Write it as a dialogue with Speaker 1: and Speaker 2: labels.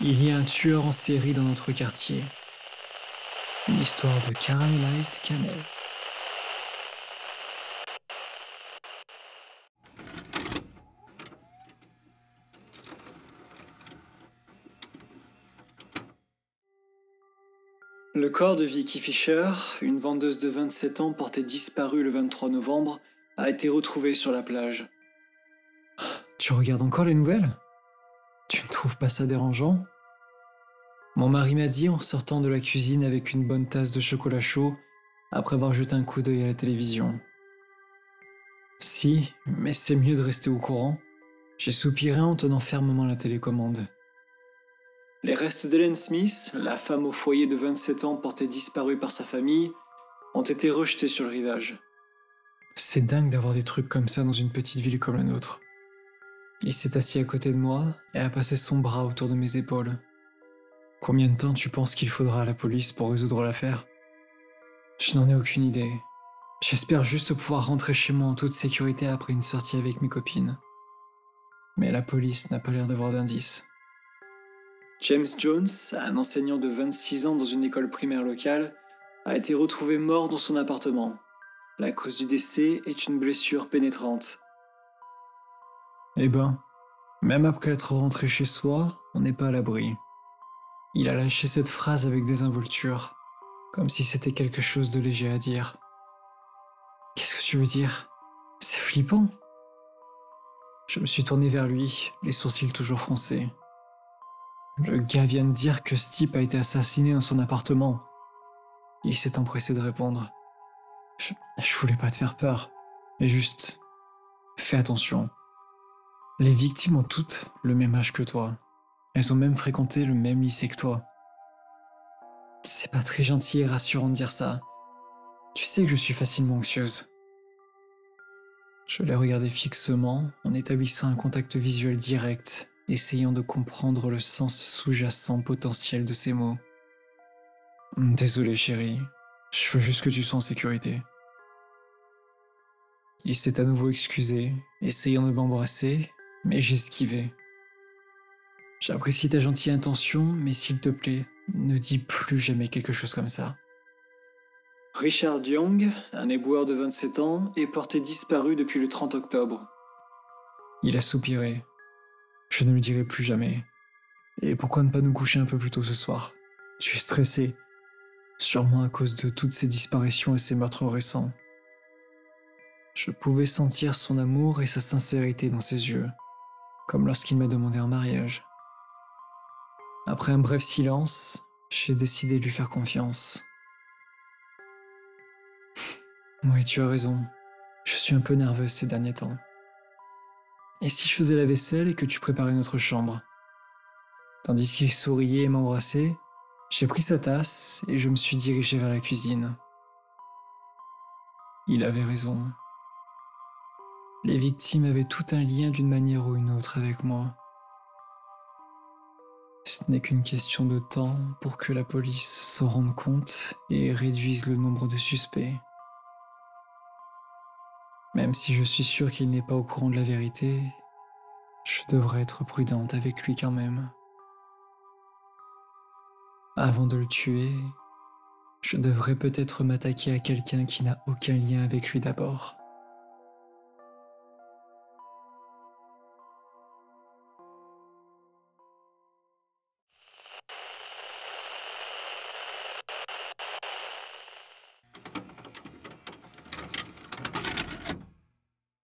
Speaker 1: Il y a un tueur en série dans notre quartier. Une histoire de Caramelized Camel. Le corps de Vicky Fisher, une vendeuse de 27 ans portée disparue le 23 novembre, a été retrouvé sur la plage. Tu regardes encore les nouvelles? Tu ne trouves pas ça dérangeant? Mon mari m'a dit en sortant de la cuisine avec une bonne tasse de chocolat chaud, après avoir jeté un coup d'œil à la télévision. Si, mais c'est mieux de rester au courant. J'ai soupiré en tenant fermement la télécommande. Les restes d'Helen Smith, la femme au foyer de 27 ans portée disparue par sa famille, ont été rejetés sur le rivage. C'est dingue d'avoir des trucs comme ça dans une petite ville comme la nôtre. Il s'est assis à côté de moi et a passé son bras autour de mes épaules. Combien de temps tu penses qu'il faudra à la police pour résoudre l'affaire? Je n'en ai aucune idée. J'espère juste pouvoir rentrer chez moi en toute sécurité après une sortie avec mes copines. Mais la police n'a pas l'air d'avoir d'indices. James Jones, un enseignant de 26 ans dans une école primaire locale, a été retrouvé mort dans son appartement. La cause du décès est une blessure pénétrante. Eh ben, même après être rentré chez soi, on n'est pas à l'abri. Il a lâché cette phrase avec désinvolture, comme si c'était quelque chose de léger à dire. Qu'est-ce que tu veux dire? C'est flippant. Je me suis tourné vers lui, les sourcils toujours froncés. Le gars vient de dire que Steve a été assassiné dans son appartement. Il s'est empressé de répondre. Je, je voulais pas te faire peur, mais juste, fais attention. Les victimes ont toutes le même âge que toi. Elles ont même fréquenté le même lycée que toi. C'est pas très gentil et rassurant de dire ça. Tu sais que je suis facilement anxieuse. Je l'ai regardé fixement en établissant un contact visuel direct essayant de comprendre le sens sous-jacent potentiel de ces mots. Désolé chérie, je veux juste que tu sois en sécurité. Il s'est à nouveau excusé, essayant de m'embrasser, mais j'ai esquivé. J'apprécie ta gentille intention, mais s'il te plaît, ne dis plus jamais quelque chose comme ça. Richard Young, un éboueur de 27 ans, est porté disparu depuis le 30 octobre. Il a soupiré, je ne le dirai plus jamais. Et pourquoi ne pas nous coucher un peu plus tôt ce soir? Tu es stressé, sûrement à cause de toutes ces disparitions et ces meurtres récents. Je pouvais sentir son amour et sa sincérité dans ses yeux, comme lorsqu'il m'a demandé un mariage. Après un bref silence, j'ai décidé de lui faire confiance. Oui, tu as raison. Je suis un peu nerveuse ces derniers temps. Et si je faisais la vaisselle et que tu préparais notre chambre? Tandis qu'il souriait et m'embrassait, j'ai pris sa tasse et je me suis dirigé vers la cuisine. Il avait raison. Les victimes avaient tout un lien d'une manière ou une autre avec moi. Ce n'est qu'une question de temps pour que la police s'en rende compte et réduise le nombre de suspects. Même si je suis sûr qu'il n'est pas au courant de la vérité, je devrais être prudente avec lui quand même. Avant de le tuer, je devrais peut-être m'attaquer à quelqu'un qui n'a aucun lien avec lui d'abord.